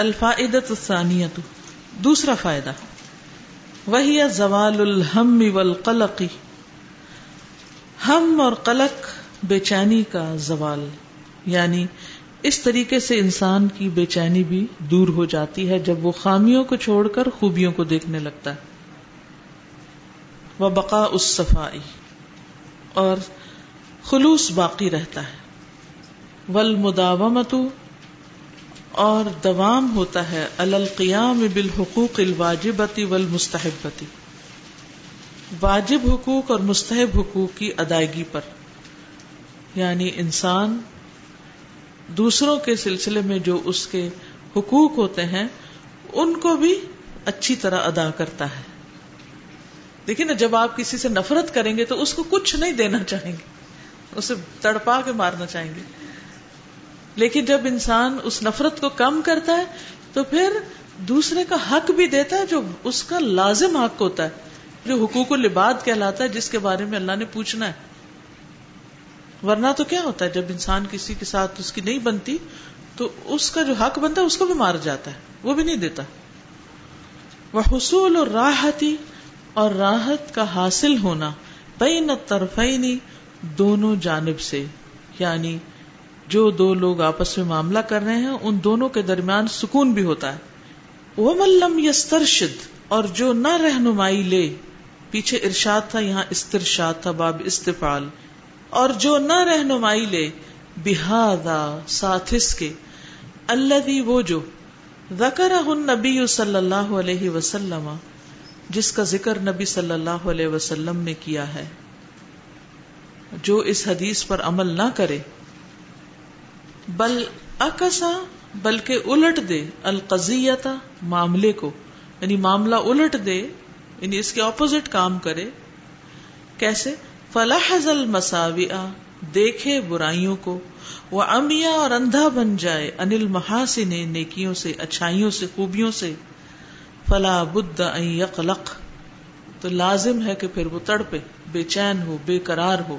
الفائدت الثانیت دوسرا فائدہ، وہی زوال الحم والقلق، ہم اور قلق بے چینی کا زوال یعنی اس طریقے سے انسان کی بے چینی بھی دور ہو جاتی ہے جب وہ خامیوں کو چھوڑ کر خوبیوں کو دیکھنے لگتا ہے۔ وہ بقا اس صفائی اور خلوص باقی رہتا ہے۔ ول مداومت اور دوام ہوتا ہے القیام بالحقوق الواجبتی ول مستحبتی واجب حقوق اور مستحب حقوق کی ادائیگی پر۔ یعنی انسان دوسروں کے سلسلے میں جو اس کے حقوق ہوتے ہیں، ان کو بھی اچھی طرح ادا کرتا ہے۔ دیکھیے نا، جب آپ کسی سے نفرت کریں گے تو اس کو کچھ نہیں دینا چاہیں گے، اسے تڑپا کے مارنا چاہیں گے۔ لیکن جب انسان اس نفرت کو کم کرتا ہے، تو پھر دوسرے کا حق بھی دیتا ہے جو اس کا لازم حق ہوتا ہے، جو حقوق العباد کہلاتا ہے، جس کے بارے میں اللہ نے پوچھنا ہے۔ ورنہ تو کیا ہوتا ہے، جب انسان کسی کے ساتھ اس کی نہیں بنتی، تو اس کا جو حق بنتا ہے، اس کو بھی مار جاتا ہے، وہ بھی نہیں دیتا۔ وہ حصول اور راحتی اور راحت کا حاصل ہونا بین طرفینی دونوں جانب سے یعنی جو دو لوگ آپس میں معاملہ کر رہے ہیں، ان دونوں کے درمیان سکون بھی ہوتا ہے۔ وہ ملم یسترشد اور جو نہ رہنمائی لے، پیچھے ارشاد تھا، یہاں استرشاد تھا، باب استفال اور جو نہ رہنمائی لے بحادا ساتھ اس کے۔ اللہ وہ جو ذکر نبی صلی اللہ علیہ وسلم، جس کا ذکر نبی صلی اللہ علیہ وسلم نے کیا ہے۔ جو اس حدیث پر عمل نہ کرے بل اکسا، بلکہ الٹ دے القضیتا معاملے کو یعنی معاملہ الٹ دے یعنی اس کے اپوزٹ کام کرے۔ کیسے؟ فلاح مساویا دیکھے برائیوں کو، وہ امیا اور اندھا بن جائے انل محاسن نیکیوں سے، اچھائیوں سے، خوبیوں سے۔ فلا بد یقلق، تو لازم ہے کہ پھر وہ تڑپے، بے چین ہو، بے قرار ہو۔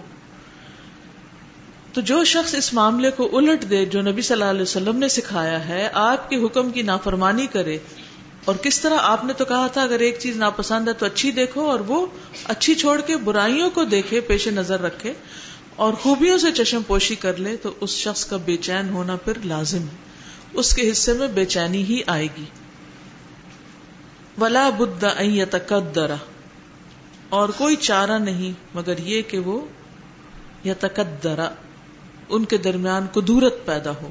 تو جو شخص اس معاملے کو الٹ دے جو نبی صلی اللہ علیہ وسلم نے سکھایا ہے، آپ کے حکم کی نافرمانی کرے۔ اور کس طرح آپ نے تو کہا تھا، اگر ایک چیز ناپسند ہے تو اچھی دیکھو اور وہ اچھی چھوڑ کے برائیوں کو دیکھے، پیش نظر رکھے۔ اور خوبیوں سے چشم پوشی کر لے تو اس شخص کا بے چین ہونا پھر لازم ہے۔ اس کے حصے میں بے چینی ہی آئے گی۔ ولا بد تقدرا اور کوئی چارہ نہیں، مگر یہ کہ وہ یا تقدرا ان کے درمیان قدورت پیدا ہو۔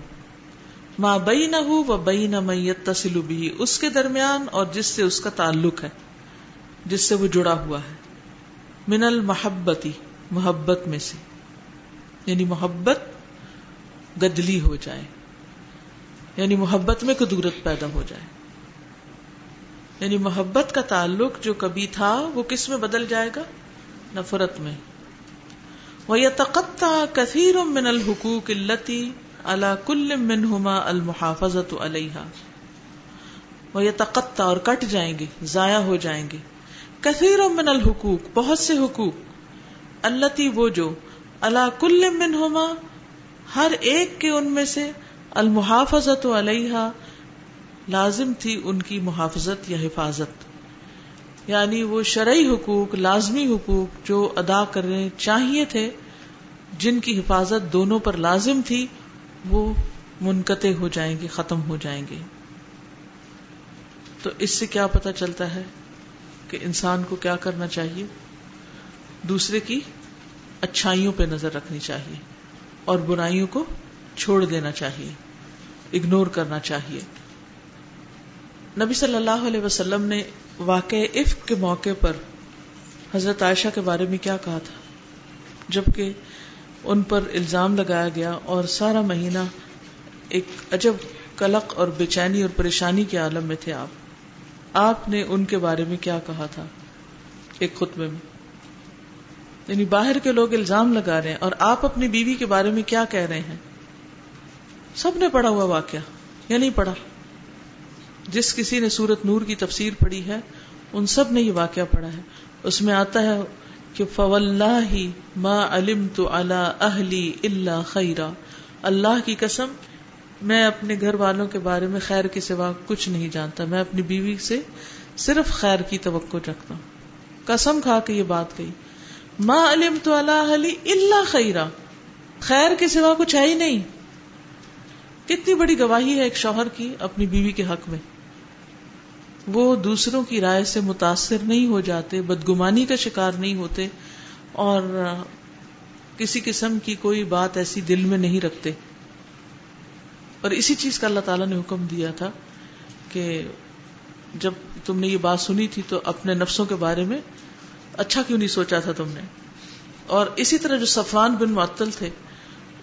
ماں بئی نہ ہو وہ بئی نہ میت تسلو بھی اس کے درمیان اور جس سے اس کا تعلق ہے، جس سے وہ جڑا ہوا ہے۔ من المحبتی محبت میں سے۔ یعنی محبت گدلی ہو جائے۔ یعنی محبت میں قدورت پیدا ہو جائے۔ یعنی محبت کا تعلق جو کبھی تھا، وہ کس میں بدل جائے گا؟ نفرت میں۔ وہ یہ من الحقوق التی اللہ کل منہما المحافظت علیہ وہ یہ تقتا اور کٹ جائیں گے، ضائع ہو جائیں گے۔ کثیر من الحقوق، بہت سے حقوق اللہ وہ جو اللہ کل منہما ہر ایک کے ان میں سے المحافظت علیہ لازم تھی ان کی محافظت یا حفاظت۔ یعنی وہ شرعی حقوق، لازمی حقوق جو ادا کرنے چاہیے تھے، جن کی حفاظت دونوں پر لازم تھی، وہ منقطع ہو جائیں گے، ختم ہو جائیں گے۔ تو اس سے کیا پتا چلتا ہے کہ انسان کو کیا کرنا چاہیے؟ دوسرے کی اچھائیوں پہ نظر رکھنی چاہیے اور برائیوں کو چھوڑ دینا چاہیے، اگنور کرنا چاہیے۔ نبی صلی اللہ علیہ وسلم نے واقع عفق کے موقع پر حضرت عائشہ کے بارے میں کیا کہا تھا؟ جبکہ ان پر الزام لگایا گیا اور سارا مہینہ ایک عجب کلق اور بے چینی اور پریشانی کے عالم میں تھے آپ۔ آپ نے ان کے بارے میں کیا کہا تھا؟ ایک خطبے میں۔ یعنی باہر کے لوگ الزام لگا رہے ہیں اور آپ اپنی بیوی کے بارے میں کیا کہہ رہے ہیں؟ سب نے پڑھا ہوا واقعہ، یا نہیں پڑھا؟ جس کسی نے سورت نور کی تفسیر پڑھی ہے، ان سب نے یہ واقعہ پڑھا ہے۔ اس میں آتا ہے کہ فواللہ ما علم تو اللہ اہلی اللہ خیرا اللہ کی قسم، میں اپنے گھر والوں کے بارے میں خیر کے سوا کچھ نہیں جانتا۔ میں اپنی بیوی سے صرف خیر کی توقع رکھتا ہوں۔ قسم کھا کے یہ بات کہی۔ ماں علم تو اللہ علی اللہ خیرہ خیر کے سوا کچھ ہے ہی نہیں۔ کتنی بڑی گواہی ہے ایک شوہر کی اپنی بیوی کے حق میں۔ وہ دوسروں کی رائے سے متاثر نہیں ہو جاتے، بدگمانی کا شکار نہیں ہوتے اور کسی قسم کی کوئی بات ایسی دل میں نہیں رکھتے۔ اور اسی چیز کا اللہ تعالیٰ نے حکم دیا تھا کہ جب تم نے یہ بات سنی تھی تو اپنے نفسوں کے بارے میں اچھا کیوں نہیں سوچا تھا تم نے؟ اور اسی طرح جو سفان بن معطل تھے،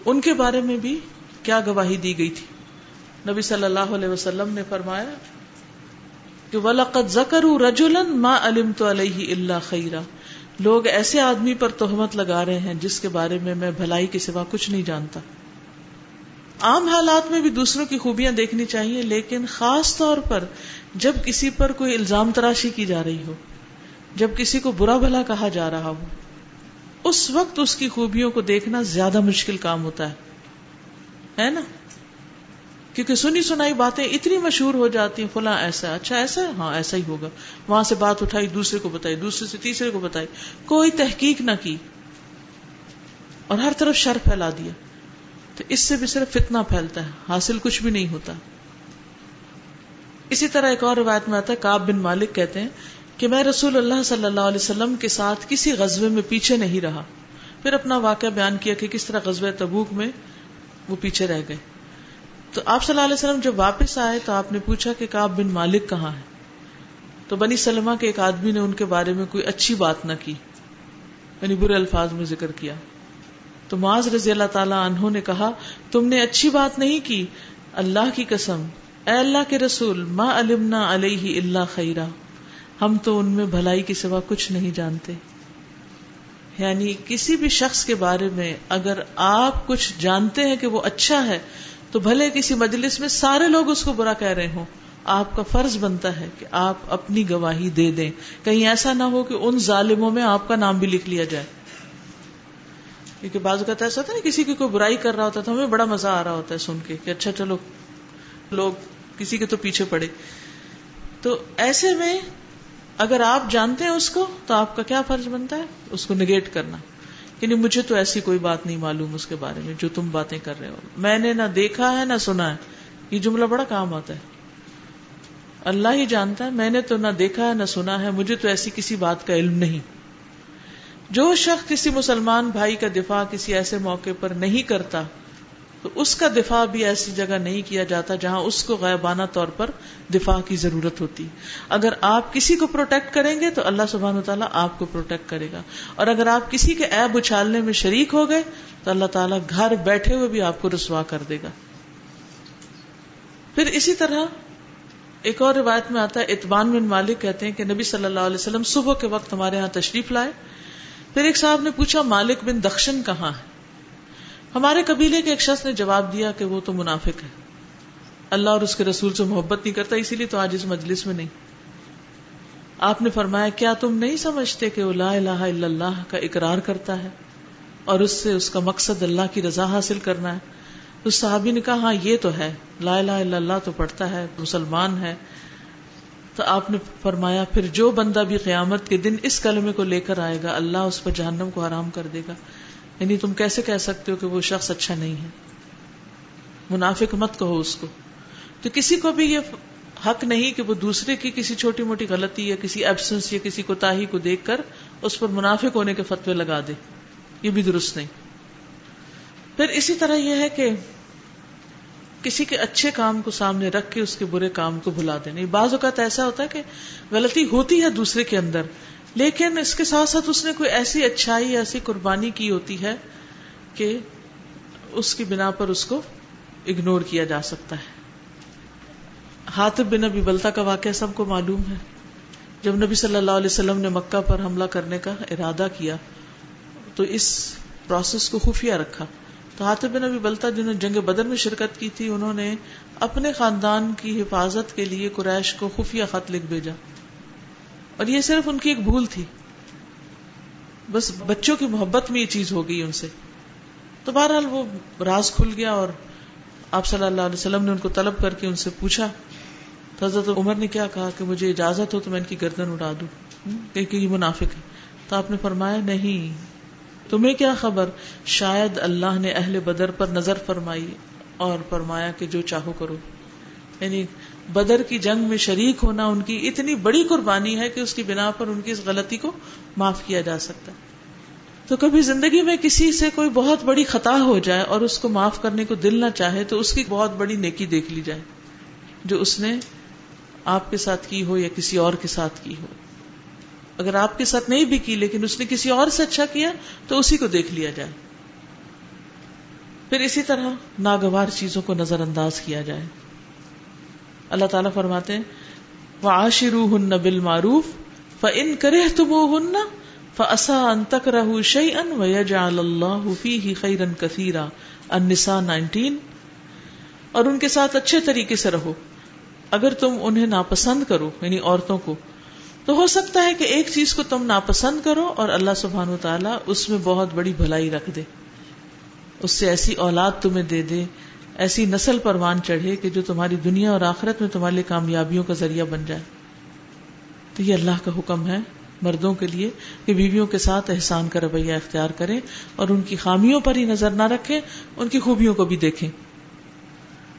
ان کے بارے میں بھی کیا گواہی دی گئی تھی؟ نبی صلی اللہ علیہ وسلم نے فرمایا کہ ولاقت زکر رجولن ماں علم تو علیہ اللہ خیرہ لوگ ایسے آدمی پر تہمت لگا رہے ہیں جس کے بارے میں میں بھلائی کے سوا کچھ نہیں جانتا۔ عام حالات میں بھی دوسروں کی خوبیاں دیکھنی چاہیے، لیکن خاص طور پر جب کسی پر کوئی الزام تراشی کی جا رہی ہو، جب کسی کو برا بھلا کہا جا رہا ہو، اس وقت اس کی خوبیوں کو دیکھنا زیادہ مشکل کام ہوتا ہے۔ ہے نا؟ کیونکہ سنی سنائی باتیں اتنی مشہور ہو جاتی ہیں، فلاں ایسا اچھا ایسا ہے؟ ہاں ایسا ہی ہوگا۔ وہاں سے بات اٹھائی، دوسرے کو بتائی، دوسرے سے تیسرے کو بتائی۔ کوئی تحقیق نہ کی۔ اور ہر طرف شر پھیلا دیا۔ تو اس سے بھی صرف فتنا پھیلتا ہے، حاصل کچھ بھی نہیں ہوتا۔ اسی طرح ایک اور روایت میں آتا ہے کاب بن مالک کہتے ہیں کہ میں رسول اللہ صلی اللہ علیہ وسلم کے ساتھ کسی غزبے میں پیچھے نہیں رہا۔ پھر اپنا واقعہ بیان کیا کہ کس طرح غزب تبوک میں وہ پیچھے رہ گئے۔ تو آپ صلی اللہ علیہ وسلم جب واپس آئے تو آپ نے پوچھا کہ کاب بن مالک کہاں ہے؟ تو بنی سلمہ کے ایک آدمی نے ان کے بارے میں کوئی اچھی بات نہ کی یعنی برے الفاظ میں ذکر کیا۔ تو معاذ رضی اللہ تعالیٰ عنہ نے کہا، تم نے اچھی بات نہیں کی، اللہ کی قسم، اے اللہ کے رسول، ما علمنا علیہ اللہ خیرہ ہم تو ان میں بھلائی کے سوا کچھ نہیں جانتے۔ یعنی کسی بھی شخص کے بارے میں اگر آپ کچھ جانتے ہیں کہ وہ اچھا ہے تو بھلے کسی مجلس میں سارے لوگ اس کو برا کہہ رہے ہوں۔ آپ کا فرض بنتا ہے کہ آپ اپنی گواہی دے دیں۔ کہیں ایسا نہ ہو کہ ان ظالموں میں آپ کا نام بھی لکھ لیا جائے۔ کیونکہ بازو کا ایسا ہوتا ہے کسی کی کوئی برائی کر رہا ہوتا تو ہمیں بڑا مزہ آ رہا ہوتا ہے سن کے کہ اچھا چلو، لوگ کسی کے تو پیچھے پڑے۔ تو ایسے میں اگر آپ جانتے ہیں اس کو، تو آپ کا کیا فرض بنتا ہے؟ اس کو نگیٹ کرنا۔ یعنی مجھے تو ایسی کوئی بات نہیں معلوم اس کے بارے میں جو تم باتیں کر رہے ہو۔ میں نے نہ دیکھا ہے نہ سنا ہے۔ یہ جملہ بڑا کام آتا ہے۔ اللہ ہی جانتا ہے، میں نے تو نہ دیکھا ہے نہ سنا ہے، مجھے تو ایسی کسی بات کا علم نہیں۔ جو شخص کسی مسلمان بھائی کا دفاع کسی ایسے موقع پر نہیں کرتا تو اس کا دفاع بھی ایسی جگہ نہیں کیا جاتا جہاں اس کو غائبانہ طور پر دفاع کی ضرورت ہوتی۔ اگر آپ کسی کو پروٹیکٹ کریں گے تو اللہ سبحان و تعالیٰ آپ کو پروٹیکٹ کرے گا۔ اور اگر آپ کسی کے ایب اچھالنے میں شریک ہو گئے تو اللہ تعالیٰ گھر بیٹھے ہوئے بھی آپ کو رسوا کر دے گا۔ پھر اسی طرح ایک اور روایت میں آتا ہے اتبان بن مالک کہتے ہیں کہ نبی صلی اللہ علیہ وسلم صبح کے وقت ہمارے یہاں تشریف لائے۔ پھر ایک صاحب نے پوچھا، مالک بن دخشن کہاں ہے؟ ہمارے قبیلے کے ایک شخص نے جواب دیا کہ وہ تو منافق ہے۔ اللہ اور اس کے رسول سے محبت نہیں کرتا، اسی لیے تو آج اس مجلس میں نہیں۔ آپ نے فرمایا، کیا تم نہیں سمجھتے کہ وہ لا الہ الا اللہ کا اقرار کرتا ہے اور اس سے اس کا مقصد اللہ کی رضا حاصل کرنا ہے؟ اس صحابی نے کہا ہاں یہ تو ہے۔ لا الہ الا اللہ تو پڑھتا ہے، مسلمان ہے۔ تو آپ نے فرمایا، پھر جو بندہ بھی قیامت کے دن اس کلمے کو لے کر آئے گا، اللہ اس پر جہنم کو حرام کر دے گا۔ یعنی تم کیسے کہہ سکتے ہو کہ وہ شخص اچھا نہیں ہے؟ منافق مت کہو اس کو۔ تو کسی کو بھی یہ حق نہیں کہ وہ دوسرے کی کسی چھوٹی موٹی غلطی یا کسی ایبسنس یا کسی کوتاہی کو دیکھ کر اس پر منافق ہونے کے فتوے لگا دے۔ یہ بھی درست نہیں۔ پھر اسی طرح یہ ہے کہ کسی کے اچھے کام کو سامنے رکھ کے اس کے برے کام کو بھلا دینا۔ بعض اوقات ایسا ہوتا ہے کہ غلطی ہوتی ہے دوسرے کے اندر لیکن اس کے ساتھ ساتھ اس نے کوئی ایسی اچھائی، ایسی قربانی کی ہوتی ہے کہ اس کی بنا پر اس کو اگنور کیا جا سکتا ہے۔ ہاتھ بن ابھی بلتا کا واقعہ سب کو معلوم ہے۔ جب نبی صلی اللہ علیہ وسلم نے مکہ پر حملہ کرنے کا ارادہ کیا، تو اس پروسیس کو خفیہ رکھا۔ تو ہاتھ بن ابھی بلتا جنہوں نے جنگ بدر میں شرکت کی تھی، انہوں نے اپنے خاندان کی حفاظت کے لیے قریش کو خفیہ خط لکھ بھیجا۔ اور یہ صرف ان کی ایک بھول تھی۔ بس بچوں کی محبت میں یہ چیز ہو گئی ان سے۔ تو بہرحال وہ راز کھل گیا اور آپ صلی اللہ علیہ وسلم نے ان کو طلب کر کے ان سے پوچھا، تو حضرت عمر نے کیا کہا کہ مجھے اجازت ہو تو میں ان کی گردن اڑا دوں۔ کہ یہ منافق ہے۔ تو آپ نے فرمایا، نہیں۔ تمہیں کیا خبر؟ شاید اللہ نے اہل بدر پر نظر فرمائی اور فرمایا کہ جو چاہو کرو۔ یعنی بدر کی جنگ میں شریک ہونا ان کی اتنی بڑی قربانی ہے کہ اس کی بنا پر ان کی اس غلطی کو معاف کیا جا سکتا ہے۔ تو کبھی زندگی میں کسی سے کوئی بہت بڑی خطا ہو جائے اور اس کو معاف کرنے کو دل نہ چاہے تو اس کی بہت بڑی نیکی دیکھ لی جائے، جو اس نے آپ کے ساتھ کی ہو یا کسی اور کے ساتھ کی ہو۔ اگر آپ کے ساتھ نہیں بھی کی لیکن اس نے کسی اور سے اچھا کیا تو اسی کو دیکھ لیا جائے۔ پھر اسی طرح ناگوار چیزوں کو نظر انداز کیا جائے۔ اللہ تعالیٰ فرماتے ہیں وہ آشرو ہن بل معروف ف ان کرے تم ہن فسا ان تک رہ شعی ان وجا اللہ فی خیرن کثیرا انسا نائنٹین، اور ان کے ساتھ اچھے طریقے سے رہو۔ اگر تم انہیں ناپسند کرو یعنی عورتوں کو، تو ہو سکتا ہے کہ ایک چیز کو تم ناپسند کرو اور اللہ سبحان و تعالیٰ اس میں بہت بڑی بھلائی رکھ دے۔ اس سے ایسی اولاد تمہیں دے دے ایسی نسل پروان چڑھے کہ جو تمہاری دنیا اور آخرت میں تمہارے کامیابیوں کا ذریعہ بن جائے۔ تو یہ اللہ کا حکم ہے مردوں کے لیے کہ بیویوں کے ساتھ احسان کا رویہ اختیار کریں اور ان کی خامیوں پر ہی نظر نہ رکھیں، ان کی خوبیوں کو بھی دیکھیں۔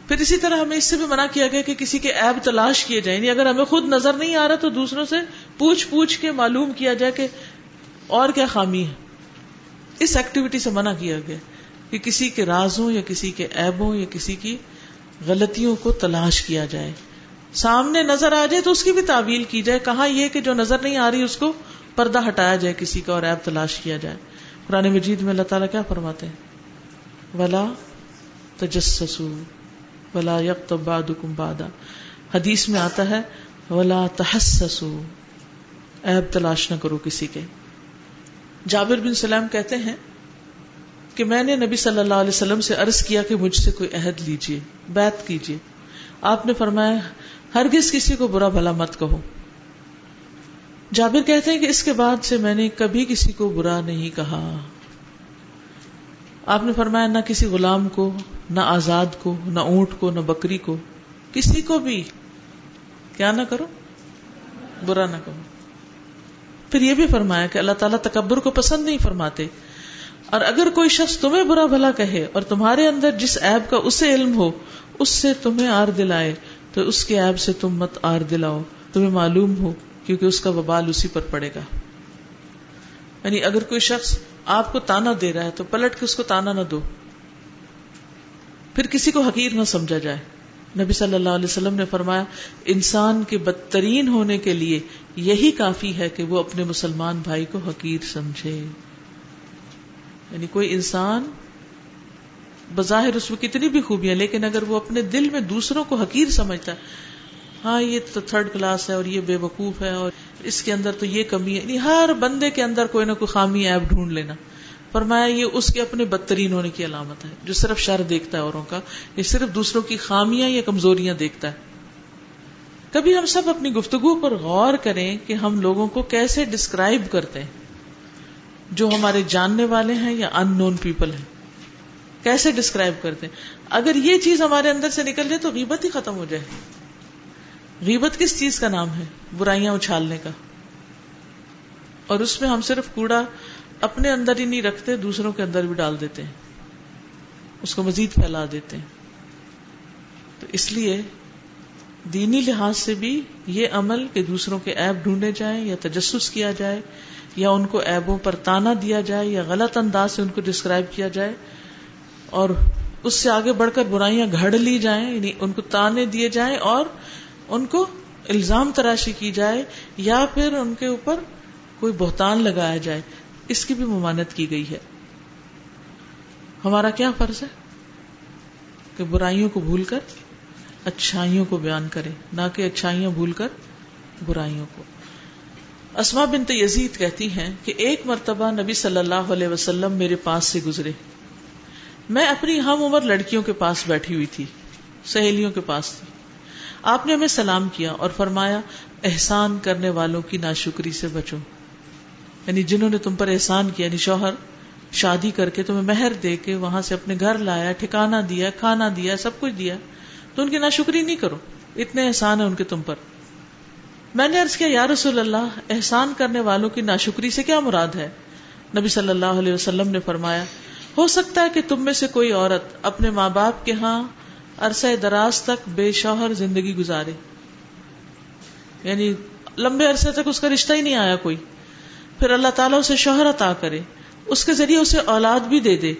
پھر اسی طرح ہمیں اس سے بھی منع کیا گیا کہ کسی کے ایب تلاش کیے جائیں۔ یعنی اگر ہمیں خود نظر نہیں آ رہا تو دوسروں سے پوچھ پوچھ کے معلوم کیا جائے کہ اور کیا خامی ہے۔ اس ایکٹیویٹی سے منع کیا گیا۔ کہ کسی کے رازوں یا کسی کے ایبوں یا کسی کی غلطیوں کو تلاش کیا جائے۔ سامنے نظر آ جائے تو اس کی بھی تعویل کی جائے۔ کہاں یہ کہ جو نظر نہیں آ رہی اس کو پردہ ہٹایا جائے، کسی کا اور ایب تلاش کیا جائے۔ قرآن مجید میں اللہ تعالیٰ کیا فرماتے ہیں؟ ولا تجسسو ولا یک بادکم بادا حدیث میں آتا ہے، ولا تحسسو ایب تلاش نہ کرو کسی کے۔ جابر بن سلام کہتے ہیں کہ میں نے نبی صلی اللہ علیہ وسلم سے عرض کیا کہ مجھ سے کوئی عہد لیجیے بیت کیجیے آپ نے فرمایا، ہرگز کسی کو برا بھلا مت کہو۔ جابر کہتے ہیں کہ اس کے بعد سے میں نے کبھی کسی کو برا نہیں کہا۔ آپ نے فرمایا، نہ کسی غلام کو، نہ آزاد کو، نہ اونٹ کو، نہ بکری کو، کسی کو بھی کیا نہ کرو، برا نہ کہو۔ پھر یہ بھی فرمایا کہ اللہ تعالیٰ تکبر کو پسند نہیں فرماتے۔ اور اگر کوئی شخص تمہیں برا بھلا کہے اور تمہارے اندر جس ایب کا اسے علم ہو، اس سے تمہیں آر دلائے، تو اس کے ایب سے تم مت آر دلاؤ، تمہیں معلوم ہو، کیونکہ اس کا ببال اسی پر پڑے گا۔ یعنی اگر کوئی شخص آپ کو تانا دے رہا ہے، تو پلٹ کے اس کو تانا نہ دو۔ پھر کسی کو حقیر نہ سمجھا جائے۔ نبی صلی اللہ علیہ وسلم نے فرمایا، انسان کے بدترین ہونے کے لیے یہی کافی ہے کہ وہ اپنے مسلمان بھائی کو حقیر سمجھے۔ یعنی کوئی انسان بظاہر اس میں کتنی بھی خوبیاں، لیکن اگر وہ اپنے دل میں دوسروں کو حقیر سمجھتا ہے ہاں یہ تو تھرڈ کلاس ہے اور یہ بے وقوف ہے اور اس کے اندر تو یہ کمی ہے۔ یعنی ہر بندے کے اندر کوئی نہ کوئی خامی ایپ ڈھونڈ لینا۔ فرمایا، یہ اس کے اپنے بدترین ہونے کی علامت ہے، جو صرف شر دیکھتا ہے اوروں کا، یہ صرف دوسروں کی خامیاں یا کمزوریاں دیکھتا ہے۔ کبھی ہم سب اپنی گفتگو پر غور کریں کہ ہم لوگوں کو کیسے ڈسکرائب کرتے ہیں۔ جو ہمارے جاننے والے ہیں یا ان نون پیپل ہیں؟ کیسے ڈسکرائب کرتے ہیں؟ اگر یہ چیز ہمارے اندر سے نکل جائے تو غیبت ہی ختم ہو جائے۔ غیبت کس چیز کا نام ہے؟ برائیاں اچھالنے کا۔ اور اس میں ہم صرف کوڑا اپنے اندر ہی نہیں رکھتے، دوسروں کے اندر بھی ڈال دیتے ہیں۔ اس کو مزید پھیلا دیتے ہیں۔ تو اس لیے دینی لحاظ سے بھی یہ عمل کہ دوسروں کے ایپ ڈھونڈے جائیں یا تجسس کیا جائے یا ان کو ایبوں پر تانا دیا جائے یا غلط انداز سے ان کو ڈسکرائب کیا جائے اور اس سے آگے بڑھ کر برائیاں گھڑ لی جائیں یعنی ان کو تانے دیے جائیں اور ان کو الزام تراشی کی جائے یا پھر ان کے اوپر کوئی بہتان لگایا جائے۔ اس کی بھی ممانت کی گئی ہے۔ ہمارا کیا فرض ہے؟ کہ برائیوں کو بھول کر، اچھائیوں کو بیان کرے نہ کہ اچھائیاں بھول کر برائیوں کو۔ اسما بنت یزید کہتی ہیں کہ ایک مرتبہ نبی صلی اللہ علیہ وسلم میرے پاس سے گزرے۔ میں اپنی ہم عمر لڑکیوں کے پاس بیٹھی ہوئی تھی، سہیلیوں کے پاس تھی۔ آپ نے ہمیں سلام کیا اور فرمایا، احسان کرنے والوں کی ناشکری سے بچو۔ یعنی جنہوں نے تم پر احسان کیا یعنی شوہر، شادی کر کے تمہیں مہر دے کے وہاں سے اپنے گھر لایا ٹھکانا دیا، کھانا دیا، سب کچھ دیا، تو ان کی ناشکری نہیں کرو۔ اتنے احسان ہے ان کے تم پر۔ میں نے ارض کیا، یا رسول اللہ، احسان کرنے والوں کی ناشکری سے کیا مراد ہے؟ نبی صلی اللہ علیہ وسلم نے فرمایا، ہو سکتا ہے کہ تم میں سے کوئی عورت اپنے ماں باپ کے ہاں عرصہ دراز تک بے شوہر زندگی گزارے۔ یعنی لمبے عرصے تک اس کا رشتہ ہی نہیں آیا کوئی۔ پھر اللہ تعالیٰ اسے شوہر عطا کرے، اس کے ذریعے اسے اولاد بھی دے دے۔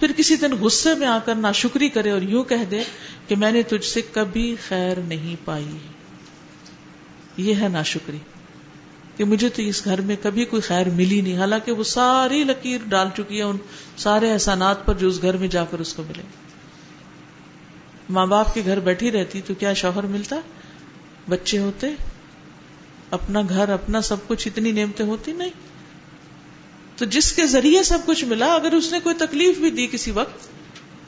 پھر کسی دن غصے میں آ کر ناشکری کرے اور یوں کہہ دے کہ میں نے تجھ سے کبھی خیر نہیں پائی۔ یہ ہے ناشکری کہ مجھے تو اس گھر میں کبھی کوئی خیر ملی نہیں، حالانکہ وہ ساری لکیر ڈال چکی ہے، ان سارے احسانات پر جو اس گھر میں جا کر اس کو ملے۔ ماں باپ کے گھر بیٹھی رہتی تو کیا شوہر ملتا؟ بچے ہوتے، اپنا گھر، اپنا سب کچھ، اتنی نعمتیں ہوتی نہیں۔ تو جس کے ذریعے سب کچھ ملا، اگر اس نے کوئی تکلیف بھی دی کسی وقت،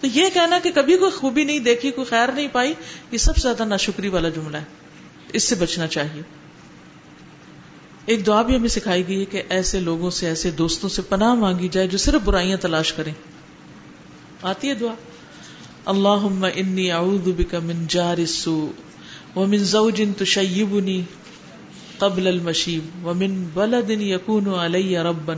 تو یہ کہنا کہ کبھی کوئی خوبی نہیں دیکھی، کوئی خیر نہیں پائی، یہ سب سے زیادہ ناشکری والا جملہ ہے۔ اس سے بچنا چاہیے۔ ایک دعا بھی ہمیں سکھائی گئی ہے کہ ایسے لوگوں سے، ایسے دوستوں سے پناہ مانگی جائے جو صرف برائیاں تلاش کریں۔ آتی ہے دعا۔ اللہ انی اعوذ بک من جار السوء ومن زوج تشیبنی قبل المشیب ومن ولد یکون علی ربا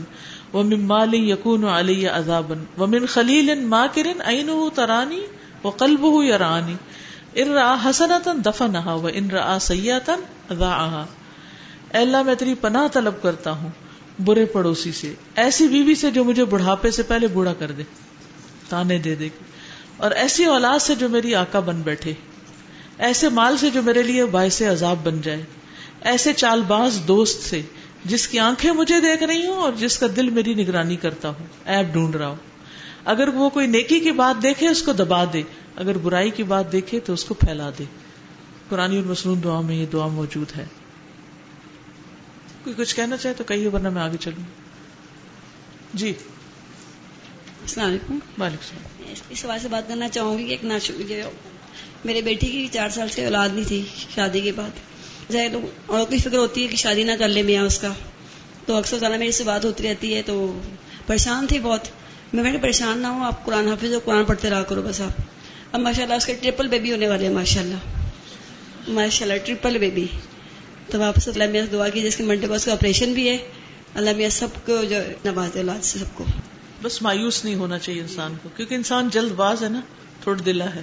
ومن مال یکون علی عذابا ومن خلیل ماکر عینه ترانی وقلبه یرانی۔ ان رآ حسنتا دفنها وان رآ سیئتا ذاعها اے اللہ میں تیری پناہ طلب کرتا ہوں برے پڑوسی سے ایسی بیوی سے جو مجھے بڑھاپے سے پہلے بوڑھا کر دے تانے دے دے اور ایسی اولاد سے جو میری آقا بن بیٹھے ایسے مال سے جو میرے لیے باعث عذاب بن جائے ایسے چال باز دوست سے جس کی آنکھیں مجھے دیکھ رہی ہوں اور جس کا دل میری نگرانی کرتا ہوں ایپ ڈھونڈ رہا ہوں اگر وہ کوئی نیکی کی بات دیکھے اس کو دبا دے اگر برائی کی بات دیکھے تو اس کو پھیلا دے۔ قرآن اور مصنون دعا میں یہ دعا موجود ہے۔ کوئی کچھ کہنا چاہے تو کہیے ورنہ میں آگے چلوں۔ جی۔ السلام علیکم۔ وعلیکم السلام۔ اس سوال سے بات کرنا چاہوں گی کہ ایک ناش میرے بیٹی کی چار سال سے اولاد نہیں تھی شادی کے بعد۔ تو عورت کی فکر ہوتی ہے کہ شادی نہ کر لے میاں اس کا۔ تو اکثر زیادہ میری سے بات ہوتی رہتی ہے تو پریشان تھی بہت۔ میں میں پریشان نہ ہوں آپ قرآن حافظ اور قرآن پڑھتے رہا کرو بس آپ۔ اب ماشاء اللہ اس کے ٹریپل بیبی ہونے والے ہیں ماشاء اللہ ماشاء اللہ ٹریپل بیبی تو واپس اللہ میاں دعا کی جس کے منڈے کا اس کا آپریشن بھی ہے۔ اللہ میاں سب کو جو نواز اولاد سے سب کو۔ بس مایوس نہیں ہونا چاہیے انسان کو کیونکہ انسان جلد باز ہے نا تھوڑا دلا ہے۔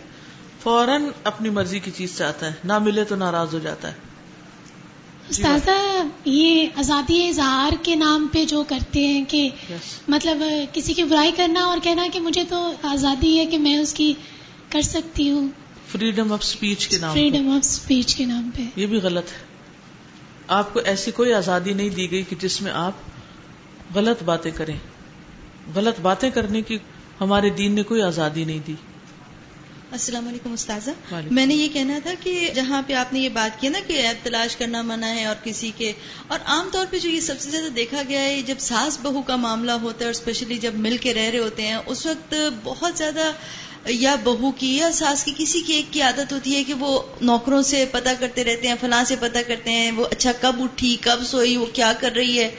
فوراً اپنی مرضی کی چیز چاہتا ہے نہ ملے تو ناراض ہو جاتا ہے۔ استاذہ یہ آزادی اظہار کے نام پہ جو کرتے ہیں کہ مطلب کسی کی برائی کرنا اور کہنا کہ مجھے تو آزادی ہے کہ میں اس کی کر سکتی ہوں۔ فریڈم آف اسپیچ کے نام فریڈم آف اسپیچ کے نام پہ۔ یہ بھی غلط ہے۔ آپ کو ایسی کوئی آزادی نہیں دی گئی کہ جس میں آپ غلط باتیں کریں۔ غلط باتیں کرنے کی ہمارے دین نے کوئی آزادی نہیں دی۔ السلام علیکم استاذہ۔ میں نے یہ کہنا تھا کہ جہاں پہ آپ نے یہ بات کی نا کہ ایپ تلاش کرنا منع ہے اور کسی کے۔ اور عام طور پہ جو یہ سب سے زیادہ دیکھا گیا ہے جب ساس بہو کا معاملہ ہوتا ہے اور اسپیشلی جب مل کے رہ رہے ہوتے ہیں اس وقت بہت زیادہ یا بہو کی یا ساس کی کسی کی ایک کی عادت ہوتی ہے کہ وہ نوکروں سے پتہ کرتے رہتے ہیں فلاں سے پتہ کرتے ہیں وہ اچھا کب اٹھی کب سوئی وہ کیا کر رہی ہے۔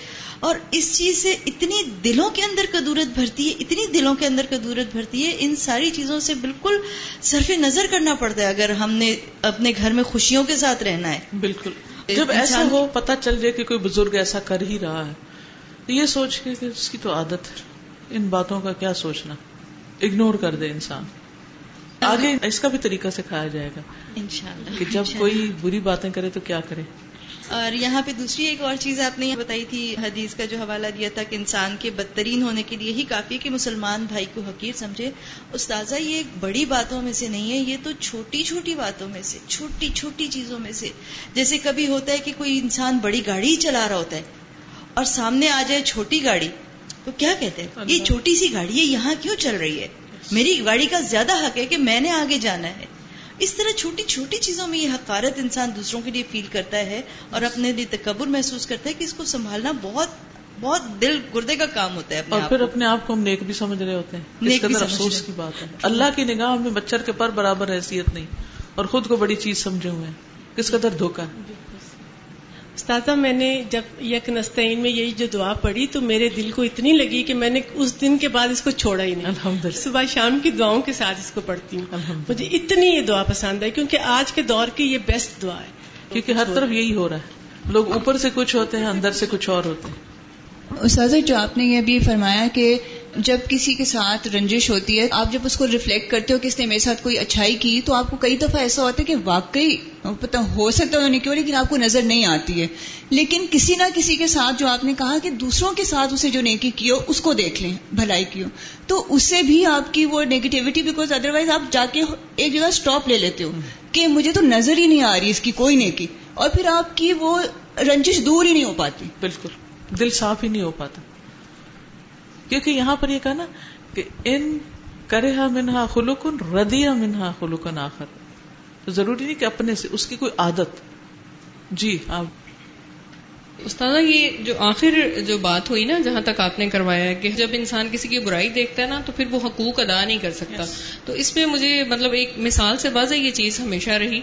اور اس چیز سے اتنی دلوں کے اندر کدورت بھرتی ہے اتنی دلوں کے اندر کدورت بھرتی ہے ان ساری چیزوں سے بالکل صرف نظر کرنا پڑتا ہے اگر ہم نے اپنے گھر میں خوشیوں کے ساتھ رہنا ہے۔ بالکل۔ جب ایسا ہو پتا چل جائے کہ کوئی بزرگ ایسا کر ہی رہا ہے تو یہ سوچ کے کہ اس کی تو عادت ہے۔ ان باتوں کا کیا سوچنا؟ اگنور کر دے انسان۔ آگے اس کا بھی طریقہ سکھایا جائے گا انشاءاللہ کہ جب کوئی بری باتیں کرے تو کیا کرے۔ اور یہاں پہ دوسری ایک اور چیز آپ نے بتائی تھی حدیث کا جو حوالہ دیا تھا کہ انسان کے بدترین ہونے کے لیے ہی کافی کہ مسلمان بھائی کو حقیر سمجھے۔ استاذہ یہ بڑی باتوں میں سے نہیں ہے یہ تو چھوٹی چھوٹی باتوں میں سے چھوٹی چھوٹی چیزوں میں سے۔ جیسے کبھی ہوتا ہے کہ کوئی انسان بڑی گاڑی چلا رہا ہوتا ہے اور سامنے آ جائے چھوٹی گاڑی تو کیا کہتے ہیں؟ یہ چھوٹی سی گاڑی ہے یہاں کیوں چل رہی ہے؟ میری گاڑی کا زیادہ حق ہے کہ میں نے آگے جانا ہے۔ اس طرح چھوٹی چھوٹی چیزوں میں یہ حقارت انسان دوسروں کے لیے فیل کرتا ہے اور اپنے لیے تکبر محسوس کرتا ہے کہ اس کو سنبھالنا بہت بہت دل گردے کا کام ہوتا ہے اور پھر اپنے آپ کو ہم نیک بھی سمجھ رہے ہوتے ہیں۔ نیک بھی افسوس کی بات ہے۔ اللہ کی نگاہ میں مچھر کے پر برابر حیثیت نہیں اور خود کو بڑی چیز سمجھے ہوئے ہیں۔ کس قدر دھوکا ہے۔ استاذہ میں نے جب یک نستعین میں یہی جو دعا پڑھی تو میرے دل کو اتنی لگی کہ میں نے اس دن کے بعد اس کو چھوڑا ہی نہیں۔ صبح شام کی دعاؤں کے ساتھ اس کو پڑھتی ہوں۔ مجھے اتنی یہ دعا پسند ہے کیونکہ آج کے دور کی یہ بیسٹ دعا ہے۔ کیونکہ ہر طرف یہی ہو رہا ہے۔ لوگ اوپر سے کچھ ہوتے ہیں اندر سے کچھ اور ہوتے ہیں۔ استاذہ جو آپ نے یہ بھی فرمایا کہ جب کسی کے ساتھ رنجش ہوتی ہے آپ جب اس کو ریفلیکٹ کرتے ہو کہ اس نے میرے ساتھ کوئی اچھائی کی تو آپ کو کئی دفعہ ایسا ہوتا ہے کہ واقعی پتہ ہو سکتا انہوں نے کیوں، لیکن آپ کو نظر نہیں آتی ہے۔ لیکن کسی نہ کسی کے ساتھ جو آپ نے کہا کہ دوسروں کے ساتھ اسے جو نیکی کی ہو، اس کو دیکھ لیں، بھلائی کی ہو۔ تو اس سے بھی آپ کی وہ نیگیٹیوٹی بیکاز ادر وائز آپ جا کے ایک جگہ اسٹاپ لے لیتے ہو کہ مجھے تو نظر ہی نہیں آ رہی اس کی کوئی نیکی۔ اور پھر آپ کی وہ رنجش دور ہی نہیں ہو پاتی۔ بالکل۔ دل صاف ہی نہیں ہو پاتا۔ کیونکہ یہاں پر یہ کہا نا کہ ان کرے منہا خلوکن ردیا منہا خلوکن آخر۔ تو ضروری نہیں کہ اپنے سے اس کی کوئی عادت۔ جی آپ۔ استاد یہ جو آخر جو بات ہوئی نا جہاں تک آپ نے کروایا ہے کہ جب انسان کسی کی برائی دیکھتا ہے نا تو پھر وہ حقوق ادا نہیں کر سکتا۔ تو اس میں مجھے مطلب ایک مثال سے ہے یہ چیز ہمیشہ رہی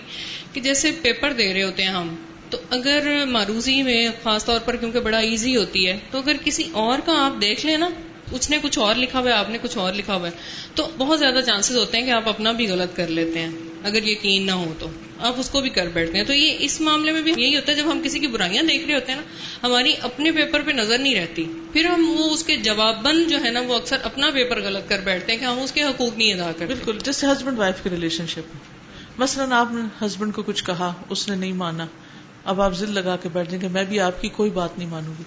کہ جیسے پیپر دے رہے ہوتے ہیں ہم تو اگر معروضی میں خاص طور پر کیونکہ بڑا ایزی ہوتی ہے تو اگر کسی اور کا آپ دیکھ لیں نا اس نے کچھ اور لکھا ہوا ہے آپ نے کچھ اور لکھا ہوا ہے تو بہت زیادہ چانسز ہوتے ہیں کہ آپ اپنا بھی غلط کر لیتے ہیں۔ اگر یقین نہ ہو تو۔ آپ اس کو بھی کر بیٹھتے ہیں۔ تو یہ اس معاملے میں بھی یہی ہوتا ہے، جب ہم کسی کی برائیاں دیکھ رہے ہوتے ہیں نا، ہماری اپنے پیپر پہ نظر نہیں رہتی۔ پھر ہم وہ اس کے جواب بند جو ہے نا، وہ اکثر اپنا پیپر غلط کر بیٹھتے ہیں کہ ہم اس کے حقوق نہیں ادا کرتے۔ بالکل، جیسے ہسبینڈ وائف کی ریلیشن شپ مثلاً آپ نے ہسبینڈ کو کچھ کہا، اس نے نہیں مانا۔ اب آپ ضد لگا کے بیٹھ جائیں گے، میں بھی آپ کی کوئی بات نہیں مانوں گی۔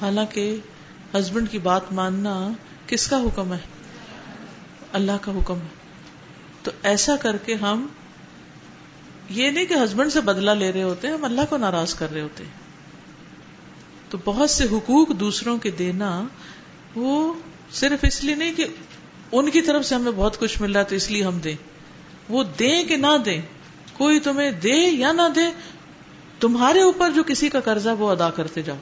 حالانکہ ہسبینڈ کی بات ماننا کس کا حکم ہے؟ اللہ کا حکم ہے۔ تو ایسا کر کے ہم یہ نہیں کہ ہسبینڈ سے بدلا لے رہے ہوتے ہیں، ہم اللہ کو ناراض کر رہے ہوتے ہیں۔ تو بہت سے حقوق دوسروں کے دینا وہ صرف اس لیے نہیں کہ ان کی طرف سے ہمیں بہت کچھ مل رہا تو اس لیے ہم دیں۔ وہ دیں کہ نہ دیں، کوئی تمہیں دے یا نہ دے، تمہارے اوپر جو کسی کا قرضہ وہ ادا کرتے جاؤ۔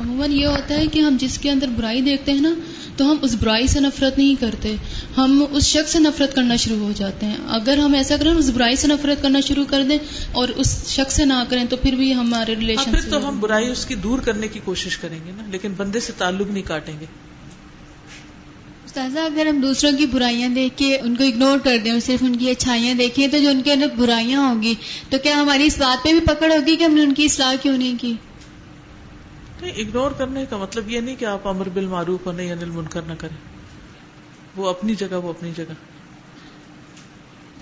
عموماً یہ ہوتا ہے کہ ہم جس کے اندر برائی دیکھتے ہیں نا، تو ہم اس برائی سے نفرت نہیں کرتے۔ ہم اس شخص سے نفرت کرنا شروع ہو جاتے ہیں۔ اگر ہم ایسا کریں اس برائی سے نفرت کرنا شروع کر دیں اور اس شخص سے نہ کریں تو پھر بھی ہمارے ریلیشن ہاں، پھر تو ہم برائی اس کی دور کرنے کی کوشش کریں گے نا لیکن بندے سے تعلق نہیں کاٹیں گے۔ استاذہ اگر ہم دوسروں کی برائیاں دیکھ کے ان کو اگنور کر دیں اور صرف ان کی اچھائیاں دیکھیں تو جو ان کے اندر برائیاں ہوں گی تو کیا ہماری اس بات پہ بھی پکڑ ہوگی کہ ہم نے ان کی اصلاح کیوں نہیں کی؟ اگنور کرنے کا مطلب یہ نہیں کہ آپ امر بل معروف ہونے یا منکر نہ کریں۔ وہ اپنی جگہ وہ اپنی جگہ۔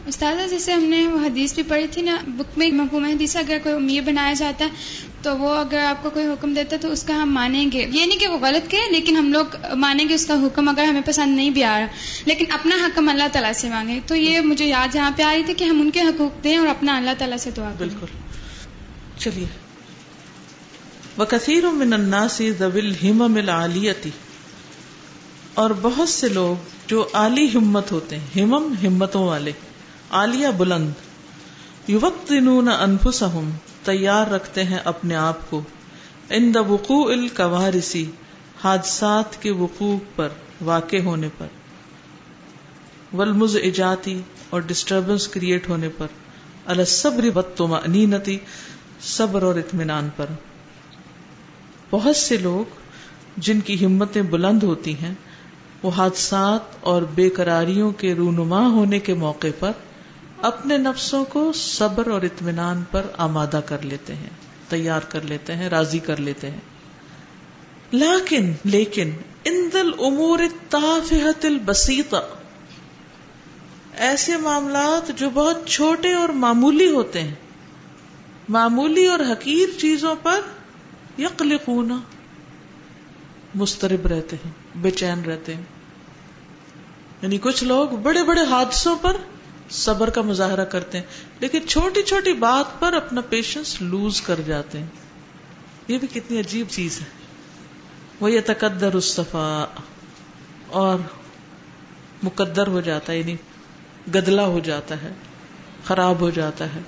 استاذہ جیسے ہم نے وہ حدیث بھی پڑھی تھی نا بک میں محکوم حدیث اگر کوئی امیر بنایا جاتا ہے تو وہ اگر آپ کو کوئی حکم دیتا ہے تو اس کا ہم مانیں گے۔ یہ نہیں کہ وہ غلط کرے لیکن ہم لوگ مانیں گے اس کا حکم اگر ہمیں پسند نہیں بھی آ رہا۔ لیکن اپنا حکم اللہ تعالیٰ سے مانگے تو یہ مجھے یاد جہاں پہ آ رہی تھی کہ ہم ان کے حقوق دیں اور اپنا اللہ تعالیٰ سے دعا بالکل۔ چلیے۔ وہ کثیر من الناس ذویل ہمم العالیتی اور بہت سے لوگ جو عالی ہمت ہوتے ہیں، ہمم ہمتوں والے، عالیہ بلند۔ یوقتنون انفسہم، تیار رکھتے ہیں اپنے آپ کو۔ ان دا وقوع القوارسی حادثات کے وقوع پر، واقع ہونے پر۔ ولمز ایجاتی اور ڈسٹربنس کریٹ ہونے پر۔ الصبر بطمئنینتی صبر اور اطمینان پر۔ بہت سے لوگ جن کی ہمتیں بلند ہوتی ہیں وہ حادثات اور بے قراریوں کے رونما ہونے کے موقع پر اپنے نفسوں کو صبر اور اطمینان پر آمادہ کر لیتے ہیں، تیار کر لیتے ہیں، راضی کر لیتے ہیں۔ لیکن لیکن ان دل امور تافحت البسیطہ۔ ایسے معاملات جو بہت چھوٹے اور معمولی ہوتے ہیں۔ معمولی اور حقیر چیزوں پر یقلقون مسترب رہتے ہیں، بے چین رہتے ہیں۔ یعنی کچھ لوگ بڑے بڑے حادثوں پر صبر کا مظاہرہ کرتے ہیں، لیکن چھوٹی چھوٹی بات پر اپنا پیشنس لوز کر جاتے ہیں۔ یہ بھی کتنی عجیب چیز ہے۔ وہ یہ تقدر استفا اور مقدر ہو جاتا ہے یعنی گدلا ہو جاتا ہے، خراب ہو جاتا ہے۔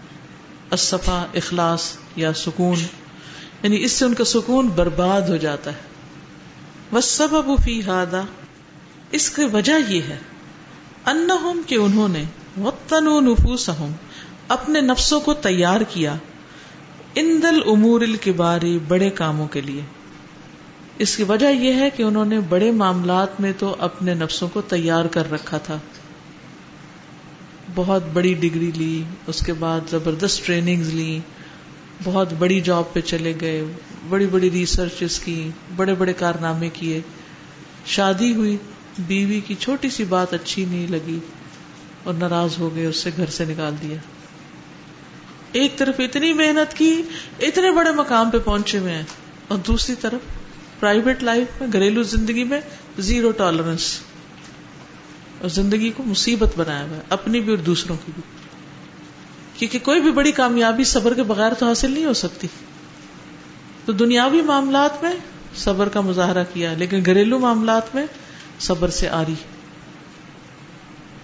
اصفا اخلاص یا سکون یعنی اس سے ان کا سکون برباد ہو جاتا ہے۔ بس سب فی ہادا اس کی وجہ یہ ہے ان کہ انہوں نے وطن و نفوس اپنے نفسوں کو تیار کیا ان دل امور الکباری بڑے کاموں کے لیے۔ اس کی وجہ یہ ہے کہ انہوں نے بڑے معاملات میں تو اپنے نفسوں کو تیار کر رکھا تھا۔ بہت بڑی ڈگری لی، اس کے بعد زبردست ٹریننگ لی، بہت بڑی جاب پہ چلے گئے۔ بڑی بڑی ریسرچ کی، بڑے بڑے کارنامے کیے۔ شادی ہوئی، بیوی کی چھوٹی سی بات اچھی نہیں لگی۔ اور ناراض ہو گئے، اس سے گھر سے نکال دیا۔ ایک طرف اتنی محنت کی، اتنے بڑے مقام پہ پہنچے ہوئے ہیں۔ اور دوسری طرف پرائیویٹ لائف میں، گھریلو زندگی میں زیرو ٹالرنس اور زندگی کو مصیبت بنایا ہوا ہے، اپنی بھی اور دوسروں کی بھی۔ کیونکہ کوئی بھی بڑی کامیابی صبر کے بغیر تو حاصل نہیں ہو سکتی۔ تو دنیاوی معاملات میں صبر کا مظاہرہ کیا، لیکن گھریلو معاملات میں صبر سے آ رہی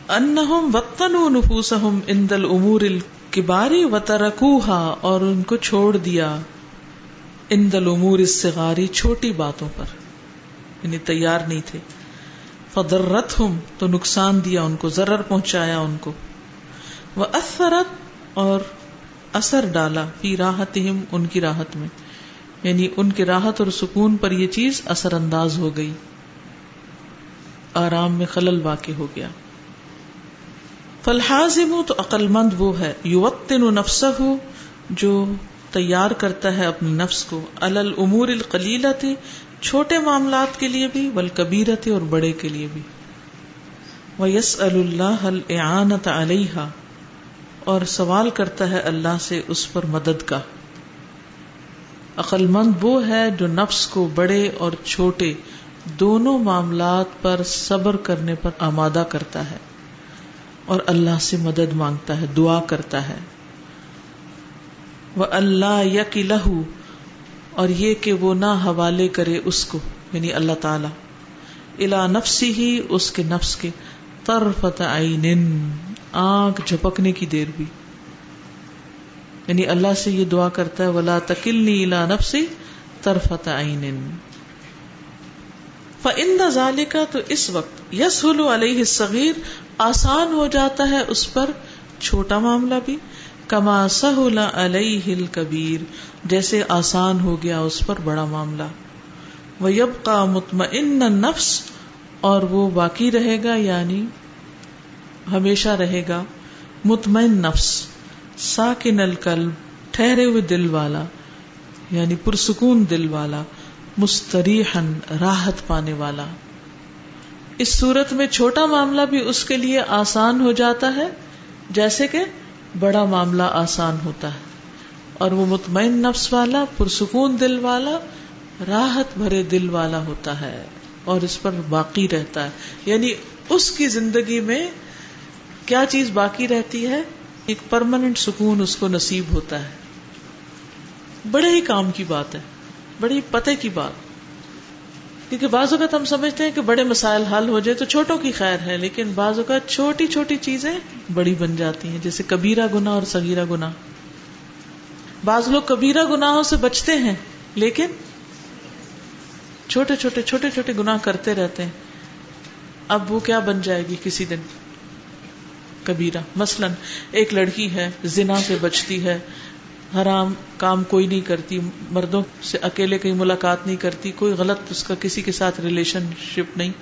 انہم وطنوا نفوسہم اند الامور الکباری وترکوہا، اور ان کو چھوڑ دیا اند الامور الصغاری چھوٹی باتوں پر۔ یعنی تیار نہیں تھے۔ فضرتہم، تو نقصان دیا ان کو، ضرر پہنچایا ان کو۔ وَأَثَّرَتْ، اور اثر ڈالا فی راحتہم، ان کی راحت میں۔ یعنی ان کی راحت اور سکون پر یہ چیز اثر انداز ہو گئی۔ آرام میں خلل واقع ہو گیا۔ فلحاظم تو عقل مند وہ ہے یوتن نفس ہو جو تیار کرتا ہے اپنے نفس کو۔ الل امور القلیلا تھے چھوٹے معاملات کے لیے بھی بل تھے اور بڑے کے لیے بھی۔ وہ یس اللہ العانت علیہ اور سوال کرتا ہے اللہ سے اس پر مدد کا۔ عقل مند وہ ہے جو نفس کو بڑے اور چھوٹے دونوں معاملات پر صبر کرنے پر آمادہ کرتا ہے اور اللہ سے مدد مانگتا ہے، دعا کرتا ہے۔ وہ اللہ یک لہو اور یہ کہ وہ نہ حوالے کرے اس کو یعنی اللہ تعالی۔ الا نفسی ہی اس کے نفس کے طرفت عین آنکھ جھپکنے کی دیر بھی یعنی اللہ سے یہ دعا کرتا ہے، ولا تکلنی الا نفسی طرفت عین فند ظال کا تو اس وقت یس علیہ صغیر آسان ہو جاتا ہے اس پر۔ چھوٹا معاملہ بھی۔ کما سہلا علیہ کبیر جیسے آسان ہو گیا اس پر بڑا معاملہ۔ وہ یب کا مطمئن نفس اور وہ باقی رہے گا یعنی ہمیشہ رہے گا۔ مطمئن نفس۔ ساکن القلب، ٹھہرے ہوئے دل والا یعنی پرسکون دل والا مستریحن راحت پانے والا۔ اس صورت میں چھوٹا معاملہ بھی اس کے لیے آسان ہو جاتا ہے، جیسے کہ بڑا معاملہ آسان ہوتا ہے۔ اور وہ مطمئن نفس والا، پرسکون دل والا، راحت بھرے دل والا ہوتا ہے۔ اور اس پر باقی رہتا ہے۔ یعنی اس کی زندگی میں کیا چیز باقی رہتی ہے؟ ایک پرماننٹ سکون اس کو نصیب ہوتا ہے۔ بڑے ہی کام کی بات ہے بڑی پتے کی بات۔ کیونکہ بعض اوقات ہم سمجھتے ہیں کہ بڑے مسائل حل ہو جائے تو چھوٹوں کی خیر ہے، لیکن بعض اوقات چھوٹی چھوٹی چیزیں بڑی بن جاتی ہیں، جیسے کبیرہ گنا اور سگیرہ گنا بعض لوگ کبیرہ گناہوں سے بچتے ہیں، لیکن چھوٹے چھوٹے چھوٹے چھوٹے گنا کرتے رہتے ہیں۔ اب وہ کیا بن جائے گی کسی دن؟ کبیرہ۔ مثلاً ایک لڑکی ہے، زنا سے بچتی ہے، حرام کام کوئی نہیں کرتی، مردوں سے اکیلے کہیں ملاقات نہیں کرتی، کوئی غلط اس کا کسی کے ساتھ ریلیشن شپ نہیں۔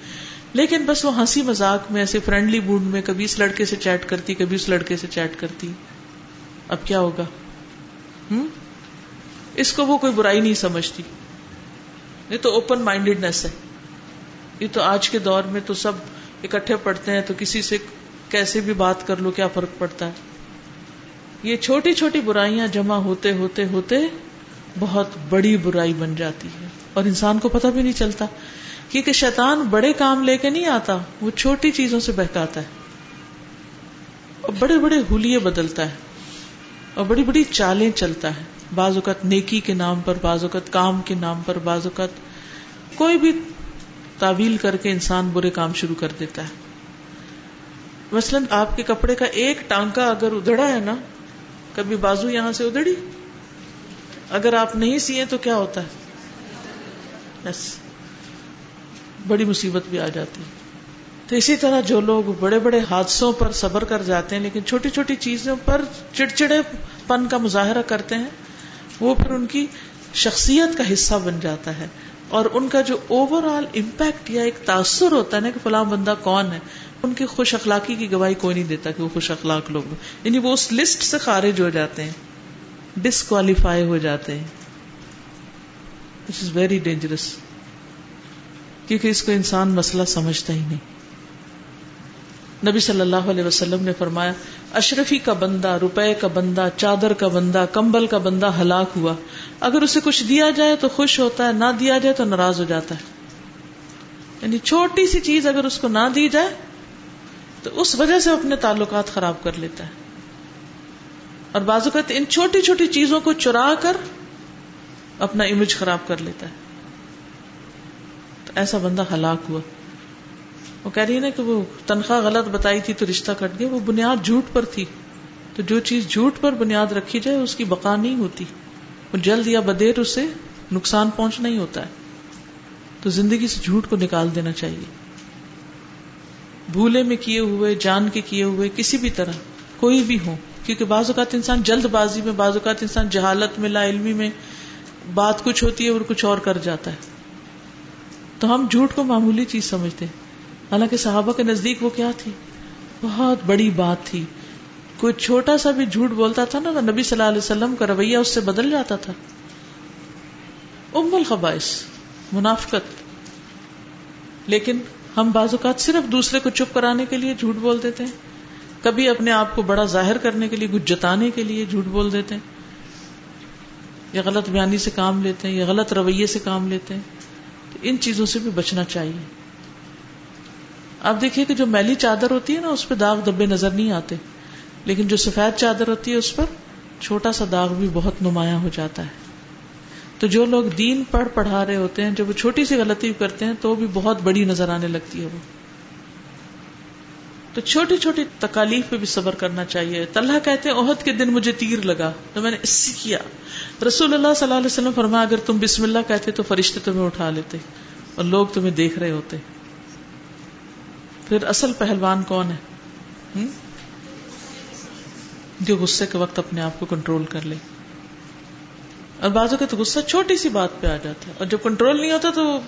لیکن بس وہ ہنسی مزاق میں، ایسے فرینڈلی موڈ میں کبھی اس لڑکے سے چیٹ کرتی، کبھی اس لڑکے سے چیٹ کرتی۔ اب کیا ہوگا؟ ہم؟ اس کو وہ کوئی برائی نہیں سمجھتی۔ یہ تو اوپن مائنڈیڈنیس ہے۔ یہ تو آج کے دور میں تو سب اکٹھے پڑھتے ہیں تو کسی سے کیسے بھی بات کر لو، کیا فرق پڑتا ہے؟ یہ چھوٹی چھوٹی برائیاں جمع ہوتے ہوتے ہوتے بہت بڑی برائی بن جاتی ہے۔ اور انسان کو پتہ بھی نہیں چلتا، کیونکہ شیطان بڑے کام لے کے نہیں آتا، وہ چھوٹی چیزوں سے بہکاتا ہے۔ اور بڑے بڑے ہولیے بدلتا ہے، اور بڑی بڑی چالیں چلتا ہے۔ بعض اوقات نیکی کے نام پر، بعض اوقات کام کے نام پر، بعض اوقات کوئی بھی تعویل کر کے انسان برے کام شروع کر دیتا ہے۔ مثلاً آپ کے کپڑے کا ایک ٹانکا اگر ادھڑا ہے نا، کبھی بازو یہاں سے ادڑی اگر آپ نہیں سیے تو کیا ہوتا ہے؟ بس، بڑی مصیبت بھی آ جاتی تو اسی طرح جو لوگ بڑے بڑے حادثوں پر صبر کر جاتے ہیں، لیکن چھوٹی چھوٹی چیزوں پر چڑچڑے پن کا مظاہرہ کرتے ہیں، وہ پھر ان کی شخصیت کا حصہ بن جاتا ہے۔ اور ان کا جو اوور آل امپیکٹ یا ایک تاثر ہوتا ہے نا کہ فلاں بندہ کون ہے ان کی خوش اخلاقی کی گواہی کوئی نہیں دیتا کہ وہ خوش اخلاق لوگ یعنی وہ اس لسٹ سے خارج ہو جاتے ہیں ڈسکوالیفائی ہو جاتے ہیں۔ وچ از ویری ڈینجرس کیونکہ اس کو انسان مسئلہ سمجھتا ہی نہیں۔ نبی صلی اللہ علیہ وسلم نے فرمایا، اشرفی کا بندہ، روپے کا بندہ، چادر کا بندہ، کمبل کا بندہ ہلاک ہوا۔ اگر اسے کچھ دیا جائے تو خوش ہوتا ہے، نہ دیا جائے تو ناراض ہو جاتا ہے۔ یعنی چھوٹی سی چیز اگر اس کو نہ دی جائے تو اس وجہ سے اپنے تعلقات خراب کر لیتا ہے۔ اور بازو کہتے ان چھوٹی چھوٹی چیزوں کو چرا کر اپنا امیج خراب کر لیتا ہے۔ تو ایسا بندہ ہلاک ہوا۔ وہ کہہ رہی ہے نا کہ وہ تنخواہ غلط بتائی تھی تو رشتہ کٹ گیا۔ وہ بنیاد جھوٹ پر تھی۔ تو جو چیز جھوٹ پر بنیاد رکھی جائے، اس کی بقا نہیں ہوتی۔ وہ جلد یا بدیر اسے نقصان پہنچنا ہی ہوتا ہے۔ تو زندگی سے جھوٹ کو نکال دینا چاہیے۔ بھولے میں کیے ہوئے، جان کے کیے ہوئے، کسی بھی طرح، کوئی بھی ہو کیونکہ بعض اوقات انسان جلد بازی میں، بعض اوقات انسان جہالت میں، لا علمی میں بات کچھ ہوتی ہے اور کچھ اور کر جاتا ہے۔ تو ہم جھوٹ کو معمولی چیز سمجھتے ہیں۔ حالانکہ صحابہ کے نزدیک وہ کیا تھی؟ بہت بڑی بات تھی۔ کوئی چھوٹا سا بھی جھوٹ بولتا تھا نا نبی صلی اللہ علیہ وسلم کا رویہ اس سے بدل جاتا تھا۔ ام الخبائش منافقت۔ لیکن ہم بعض اوقات صرف دوسرے کو چپ کرانے کے لیے جھوٹ بول دیتے ہیں۔ کبھی اپنے آپ کو بڑا ظاہر کرنے کے لیے، کچھ جتانے کے لیے جھوٹ بول دیتے ہیں۔ یا غلط بیانی سے کام لیتے ہیں، یا غلط رویے سے کام لیتے ہیں۔ تو ان چیزوں سے بھی بچنا چاہیے۔ آپ دیکھیے کہ جو میلی چادر ہوتی ہے نا، اس پہ داغ دبے نظر نہیں آتے۔ لیکن جو سفید چادر ہوتی ہے، اس پر چھوٹا سا داغ بھی بہت نمایاں ہو جاتا ہے۔ تو جو لوگ دین پڑھ پڑھا رہے ہوتے ہیں، جب وہ چھوٹی سی غلطی کرتے ہیں، تو بھی بہت بڑی نظر آنے لگتی ہے وہ۔ تو چھوٹی چھوٹی تکالیف پہ بھی صبر کرنا چاہیے۔ طلحہ کہتے ہیں، عہد کے دن مجھے تیر لگا۔ تو میں نے اس سے کیا۔ رسول اللہ صلی اللہ علیہ وسلم فرمایا، اگر تم بسم اللہ کہتے تو فرشتے تمہیں اٹھا لیتے اور لوگ تمہیں دیکھ رہے ہوتے۔ پھر اصل پہلوان کون ہے؟ جو غصے کے وقت اپنے آپ کو کنٹرول کر لے۔ اور بازو کا تو غصہ چھوٹی سی بات پہ آ جاتا ہے اور جب کنٹرول نہیں ہوتا تو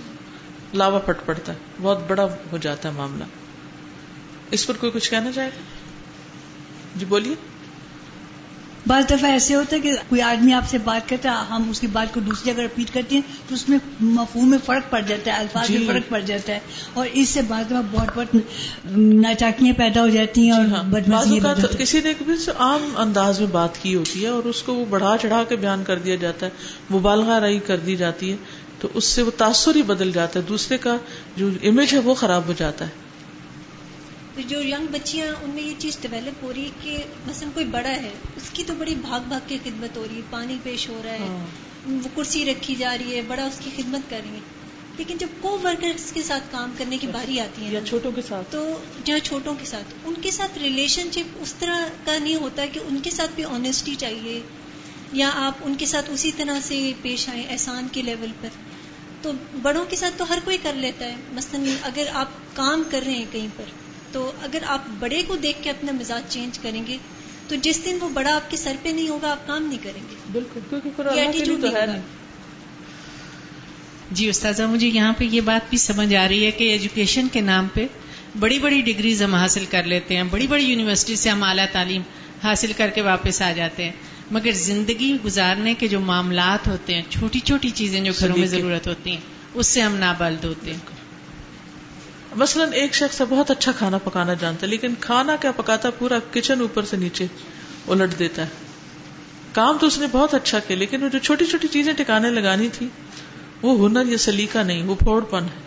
لاوا پٹ پڑتا ہے۔ بہت بڑا ہو جاتا ہے معاملہ۔ اس پر کوئی کچھ کہنا چاہے گا؟ جی بولیے۔ بعض دفعہ ایسے ہوتا ہے کہ کوئی آدمی آپ سے بات کرتا ہے ہم اس کی بات کو دوسری جگہ رپیٹ کرتے ہیں تو اس میں مفہوم میں فرق پڑ جاتا ہے الفاظ میں جی۔ فرق پڑ جاتا ہے۔ اور اس سے بعض دفعہ بہت بہت ناچاکیاں پیدا ہو جاتی ہیں اور جی ہاں۔ کسی نے عام انداز میں بات کی ہوتی ہے اور اس کو وہ بڑھا چڑھا کے بیان کر دیا جاتا ہے مبالغہ رائی کر دی جاتی ہے تو اس سے وہ تاثر ہی بدل جاتا ہے۔ دوسرے کا جو امیج ہے وہ خراب ہو جاتا ہے۔ جو ینگ بچیاں ان میں یہ چیز ڈیولپ ہو رہی ہے کہ مثلا کوئی بڑا ہے اس کی تو بڑی بھاگ بھاگ کے خدمت ہو رہی ہے پانی پیش ہو رہا ہے ہاں۔ وہ کرسی رکھی جا رہی ہے بڑا اس کی خدمت کر رہی ہے لیکن جب کو ورکرس کے ساتھ کام کرنے کی باری آتی ہے یا چھوٹوں کے ساتھ۔ تو جہاں چھوٹوں کے ساتھ ان کے ساتھ ریلیشن شپ اس طرح کا نہیں ہوتا کہ ان کے ساتھ بھی آنےسٹی چاہیے یا آپ ان کے ساتھ اسی طرح سے پیش آئیں احسان کے لیول پر۔ تو بڑوں کے ساتھ تو ہر کوئی کر لیتا ہے۔ مثلاً اگر آپ کام کر رہے ہیں کہیں پر تو اگر آپ بڑے کو دیکھ کے اپنا مزاج چینج کریں گے تو جس دن وہ بڑا آپ کے سر پہ نہیں ہوگا آپ کام نہیں کریں گے۔ بالکل جی استاذہ مجھے یہاں پہ یہ بات بھی سمجھ آ رہی ہے کہ ایجوکیشن کے نام پہ بڑی بڑی ڈگریز ہم حاصل کر لیتے ہیں بڑی بڑی یونیورسٹی سے ہم اعلیٰ تعلیم حاصل کر کے واپس آ جاتے ہیں۔ مگر زندگی گزارنے کے جو معاملات ہوتے ہیں چھوٹی چھوٹی چیزیں جو گھروں میں ضرورت ہوتی ہیں اس سے ہم نابلد ہوتے ہیں۔ مثلاً ایک شخص بہت اچھا کھانا پکانا جانتا ہے لیکن کھانا کیا پکاتا پورا کچن اوپر سے نیچے الٹ دیتا ہے۔ کام تو اس نے بہت اچھا کیا لیکن وہ جو چھوٹی چھوٹی چیزیں ٹکانے لگانی تھی وہ ہنر یا سلیقہ نہیں وہ پھوڑ پن ہے۔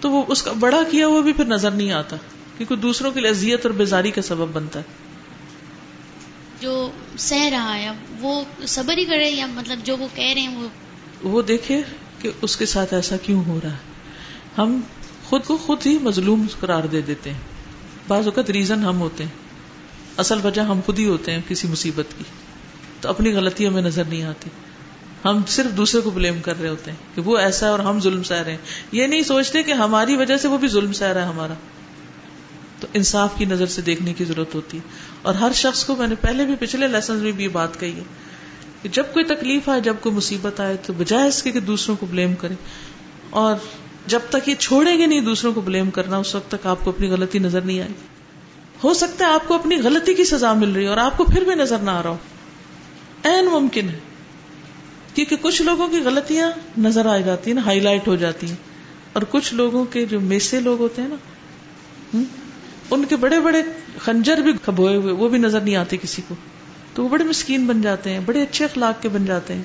تو وہ اس کا بڑا کیا وہ بھی پھر نظر نہیں آتا کیونکہ دوسروں کے لیے اذیت اور بیزاری کا سبب بنتا ہے۔ جو سہ رہا ہے وہ صبر ہی کرے یا مطلب جو وہ کہہ رہے ہیں وہ وہ دیکھے کہ اس کے ساتھ ایسا کیوں ہو رہا ہے۔ ہم خود کو خود ہی مظلوم قرار دے دیتے ہیں۔ بعض اوقات ریزن ہم ہوتے ہیں۔ اصل وجہ ہم خود ہی ہوتے ہیں کسی مصیبت کی۔ تو اپنی غلطیوں میں نظر نہیں آتی۔ ہم صرف دوسرے کو بلیم کر رہے ہوتے ہیں کہ وہ ایسا ہے اور ہم ظلم سہ رہے ہیں۔ یہ نہیں سوچتے کہ ہماری وجہ سے وہ بھی ظلم سہ رہا ہے ہمارا۔ تو انصاف کی نظر سے دیکھنے کی ضرورت ہوتی ہے۔ اور ہر شخص کو میں نے پہلے بھی پچھلے لیسن میں بھی یہ بات کہی ہے کہ جب کوئی تکلیف آئے، جب کوئی مصیبت آئے، تو بجائے اس کے کہ دوسروں کو بلیم کرے۔ اور جب تک یہ چھوڑیں گے نہیں دوسروں کو بلیم کرنا، اس وقت تک آپ کو اپنی غلطی نظر نہیں آئے۔ گی ہو سکتا ہے آپ کو اپنی غلطی کی سزا مل رہی ہے اور آپ کو پھر بھی نظر نہ آ رہا ہو۔ این ممکن ہے۔ کیونکہ کچھ لوگوں کی غلطیاں نظر آ جاتی ہیں نا ہائی لائٹ ہو جاتی ہیں۔ اور کچھ لوگوں کے جو میسے لوگ ہوتے ہیں نا ان کے بڑے بڑے خنجر بھی کھبوئے ہوئے، وہ بھی نظر نہیں آتے کسی کو۔ تو وہ بڑے مسکین بن جاتے ہیں، بڑے اچھے اخلاق کے بن جاتے ہیں۔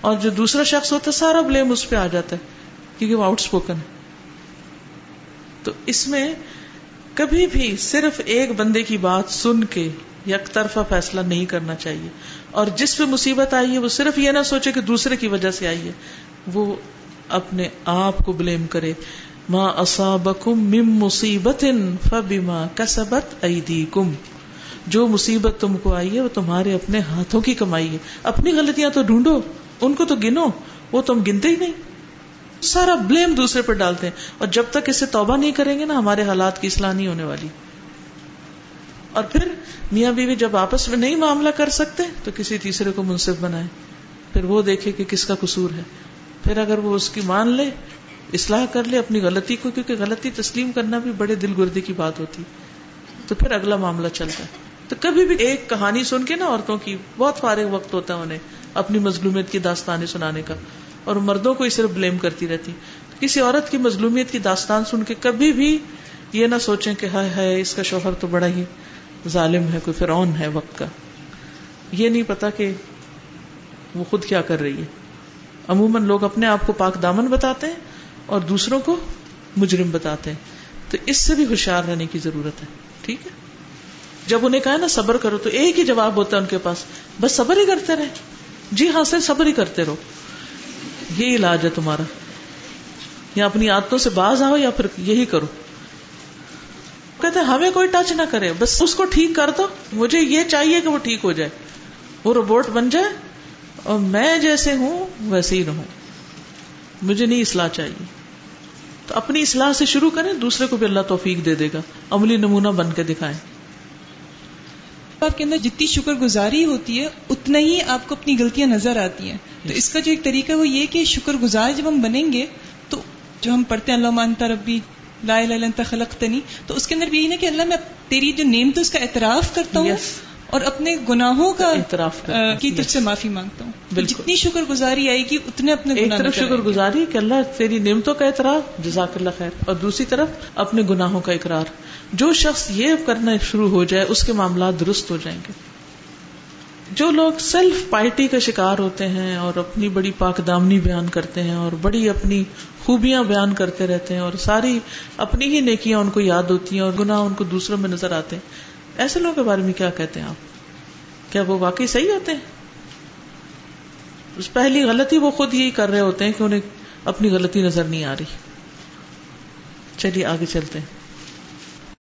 اور جو دوسرا شخص ہوتا ہے، سارا بلیم اس پہ آ جاتا ہے۔ کیونکہ وہ آؤٹ اسپوکن ہے۔ تو اس میں کبھی بھی صرف ایک بندے کی بات سن کے یک طرفہ فیصلہ نہیں کرنا چاہیے۔ اور جس پہ مصیبت آئی ہے وہ صرف یہ نہ سوچے کہ دوسرے کی وجہ سے آئی ہے۔ وہ اپنے آپ کو بلیم کرے۔ ماں اصابکم مم مصیبت فبما کسبت ایدیکم جو مصیبت تم کو آئی ہے وہ تمہارے اپنے ہاتھوں کی کمائی ہے۔ اپنی غلطیاں تو ڈھونڈو، ان کو تو گنو، وہ تم گنتے ہی نہیں۔ سارا بلیم دوسرے پر ڈالتے ہیں۔ اور جب تک اسے توبہ نہیں کریں گے نا، ہمارے حالات کی اصلاح نہیں ہونے والی۔ اور پھر میاں بیوی جب آپس میں نہیں معاملہ کر سکتے، تو کسی تیسرے کو منصف بنائے پھر وہ دیکھے کہ کس کا قصور ہے۔ پھر اگر وہ اس کی مان لے، اصلاح کر لے اپنی غلطی کو، کیونکہ غلطی تسلیم کرنا بھی بڑے دل گردی کی بات ہوتی۔ تو پھر اگلا معاملہ چلتا ہے۔ تو کبھی بھی ایک کہانی سن کے نا عورتوں کی، بہت فارغ وقت ہوتا ہے انہیں اپنی مظلومیت کی داستانیں سنانے کا۔ اور مردوں کو ہی صرف بلیم کرتی رہتی۔ کسی عورت کی مظلومیت کی داستان سن کے کبھی بھی یہ نہ سوچیں کہ ہائے ہائے، اس کا شوہر تو بڑا ہی ظالم ہے، کوئی فرعون ہے وقت کا۔ یہ نہیں پتا کہ وہ خود کیا کر رہی ہے۔ عموماً لوگ اپنے آپ کو پاک دامن بتاتے ہیں اور دوسروں کو مجرم بتاتے ہیں۔ تو اس سے بھی ہوشیار رہنے کی ضرورت ہے۔ ٹھیک ہے؟ جب انہیں کہا نا صبر کرو تو ایک ہی جواب ہوتا ہے ان کے پاس۔ بس صبر ہی کرتے رہے۔ جی ہاں سر صبر ہی کرتے رہو۔ یہ علاج ہے تمہارا۔ یا اپنی عادتوں سے باز آؤ یا پھر یہی کرو۔ کہتے ہمیں کوئی ٹچ نہ کرے، بس اس کو ٹھیک کر دو۔ مجھے یہ چاہیے کہ وہ ٹھیک ہو جائے۔ وہ روبوٹ بن جائے اور میں جیسے ہوں، ویسے ہی رہوں۔ مجھے نہیں اصلاح چاہیے۔ تو اپنی اصلاح سے شروع کریں، دوسرے کو بھی اللہ توفیق دے دے گا۔ عملی نمونہ بن کے دکھائیں۔ آپ کے اندر جتنی شکر گزاری ہوتی ہے اتنا ہی آپ کو اپنی غلطیاں نظر آتی ہیں۔ تو اس کا جو ایک طریقہ وہ یہ کہ شکر گزار جب ہم بنیں گے تو جو ہم پڑھتے ہیں اللہ مانتا ربی لا الہ الا انت خلقتنی تو اس کے اندر یہی نا کہ اللہ میں تیری جو نیم تو اس کا اعتراف کرتا ہوں اور اپنے گناہوں کا اعتراف کی طرف سے معافی مانگتا ہوں۔ جتنی شکر گزاری آئے گی اتنے اپنے ایک طرف شکر گزاری کہ اللہ تیری نعمتوں کا اعتراف جزاک اللہ خیر اور دوسری طرف اپنے گناہوں کا اقرار۔ جو شخص یہ کرنا شروع ہو جائے اس کے معاملات درست ہو جائیں گے۔ جو لوگ سیلف پائٹی کا شکار ہوتے ہیں اور اپنی بڑی پاک دامنی بیان کرتے ہیں اور بڑی اپنی خوبیاں بیان کرتے رہتے ہیں اور ساری اپنی ہی نیکیاں ان کو یاد ہوتی ہیں اور گناہ ان کو دوسروں میں نظر آتے ہیں ایسے لوگوں کے بارے میں کیا کہتے ہیں آپ؟ کیا وہ واقعی صحیح ہوتے ہیں؟ پہلی غلطی وہ خود یہی کر رہے ہوتے ہیں کہ انہیں اپنی غلطی نظر نہیں آ رہی۔ چلیے آگے چلتے ہیں۔